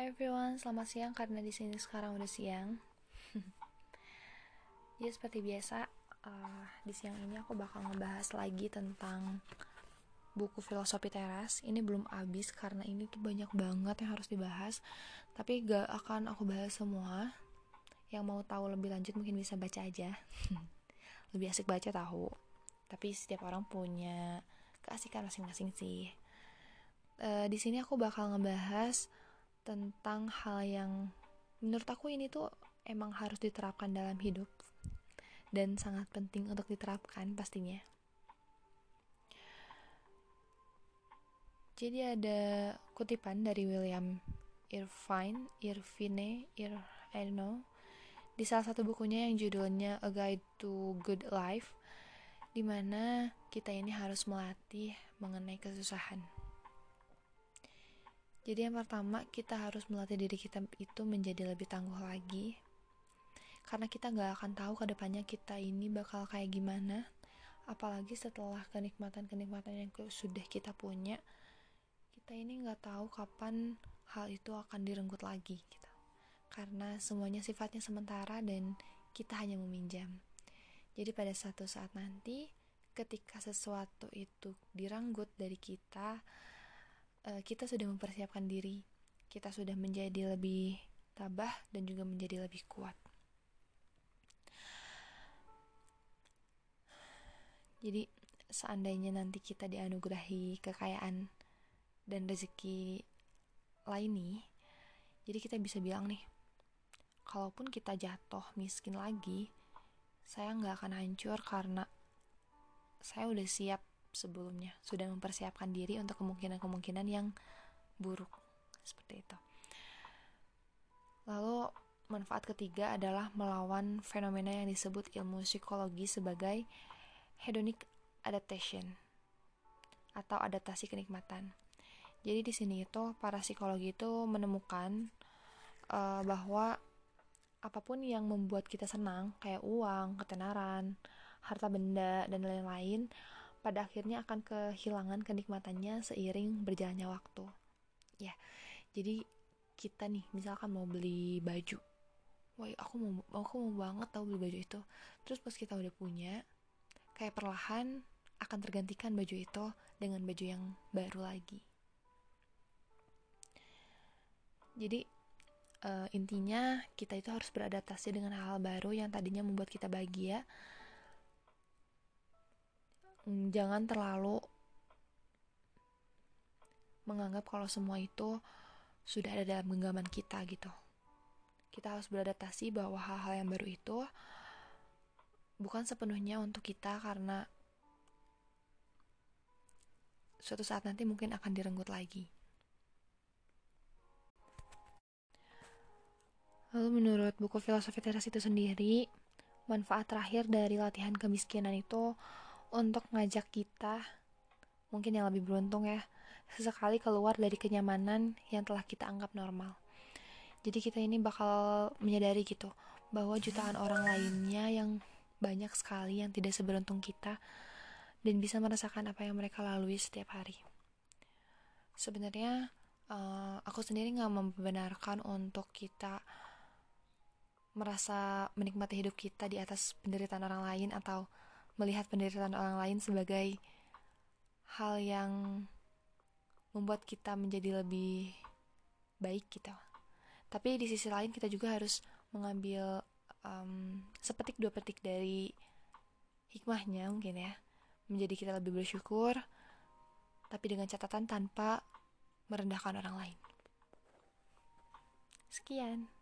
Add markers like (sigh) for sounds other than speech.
everyone, selamat siang karena di sini sekarang udah siang. (laughs) ya seperti biasa, uh, di siang ini aku bakal ngebahas lagi tentang buku filosofi teras. Ini belum habis karena ini tuh banyak banget yang harus dibahas. Tapi gak akan aku bahas semua. Yang mau tahu lebih lanjut mungkin bisa baca aja. (laughs) lebih asik baca tahu. Tapi setiap orang punya keasikan masing-masing sih. Uh, di sini aku bakal ngebahas tentang hal yang menurut aku ini tuh emang harus diterapkan dalam hidup dan sangat penting untuk diterapkan pastinya. Jadi ada kutipan dari William Irvine, Irvine, Ir, I don't know, di salah satu bukunya yang judulnya A Guide to Good Life, di mana kita ini harus melatih mengenai kesusahan. Jadi yang pertama kita harus melatih diri kita itu menjadi lebih tangguh lagi. Karena kita gak akan tahu ke depannya kita ini bakal kayak gimana. Apalagi setelah kenikmatan-kenikmatan yang sudah kita punya Kita ini gak tahu kapan hal itu akan direnggut lagi gitu. Karena semuanya sifatnya sementara dan kita hanya meminjam. Jadi pada satu saat nanti ketika sesuatu itu direnggut dari kita uh, kita sudah mempersiapkan diri, kita sudah menjadi lebih tabah dan juga menjadi lebih kuat. Jadi seandainya nanti kita dianugerahi kekayaan dan rezeki lain nih, jadi kita bisa bilang nih, kalaupun kita jatuh miskin lagi, saya nggak akan hancur karena saya udah siap sebelumnya sudah mempersiapkan diri untuk kemungkinan-kemungkinan yang buruk. Seperti itu. Lalu manfaat ketiga adalah melawan fenomena yang disebut ilmu psikologi sebagai hedonic adaptation atau adaptasi kenikmatan. Jadi di sini itu para psikologi itu menemukan uh, bahwa apa pun yang membuat kita senang kayak uang, ketenaran, harta benda dan lain-lain pada akhirnya akan kehilangan kenikmatannya seiring berjalannya waktu. Ya, jadi kita nih misalkan mau beli baju, wah aku mau aku mau banget tahu beli baju itu. Terus pas kita udah punya, kayak perlahan akan tergantikan baju itu dengan baju yang baru lagi. Jadi uh, intinya kita itu harus beradaptasi dengan hal, hal baru yang tadinya membuat kita bahagia jangan terlalu menganggap kalau semua itu sudah ada dalam genggaman kita gitu. Kita harus beradaptasi bahwa hal-hal yang baru itu bukan sepenuhnya untuk kita karena suatu saat nanti mungkin akan direnggut lagi. Lalu menurut buku filosofi teras itu sendiri, manfaat terakhir dari latihan kemiskinan itu untuk ngajak kita mungkin yang lebih beruntung ya sesekali keluar dari kenyamanan yang telah kita anggap normal. Jadi kita ini bakal menyadari gitu bahwa jutaan orang lainnya yang banyak sekali yang tidak seberuntung kita dan bisa merasakan apa yang mereka lalui setiap hari. Sebenarnya uh, aku sendiri nggak membenarkan untuk kita merasa menikmati hidup kita di atas penderitaan orang lain atau melihat penderitaan orang lain sebagai hal yang membuat kita menjadi lebih baik gitu. Tapi di sisi lain kita juga harus mengambil um, sepetik dua petik dari hikmahnya mungkin ya, menjadi kita lebih bersyukur, tapi dengan catatan tanpa merendahkan orang lain. Sekian.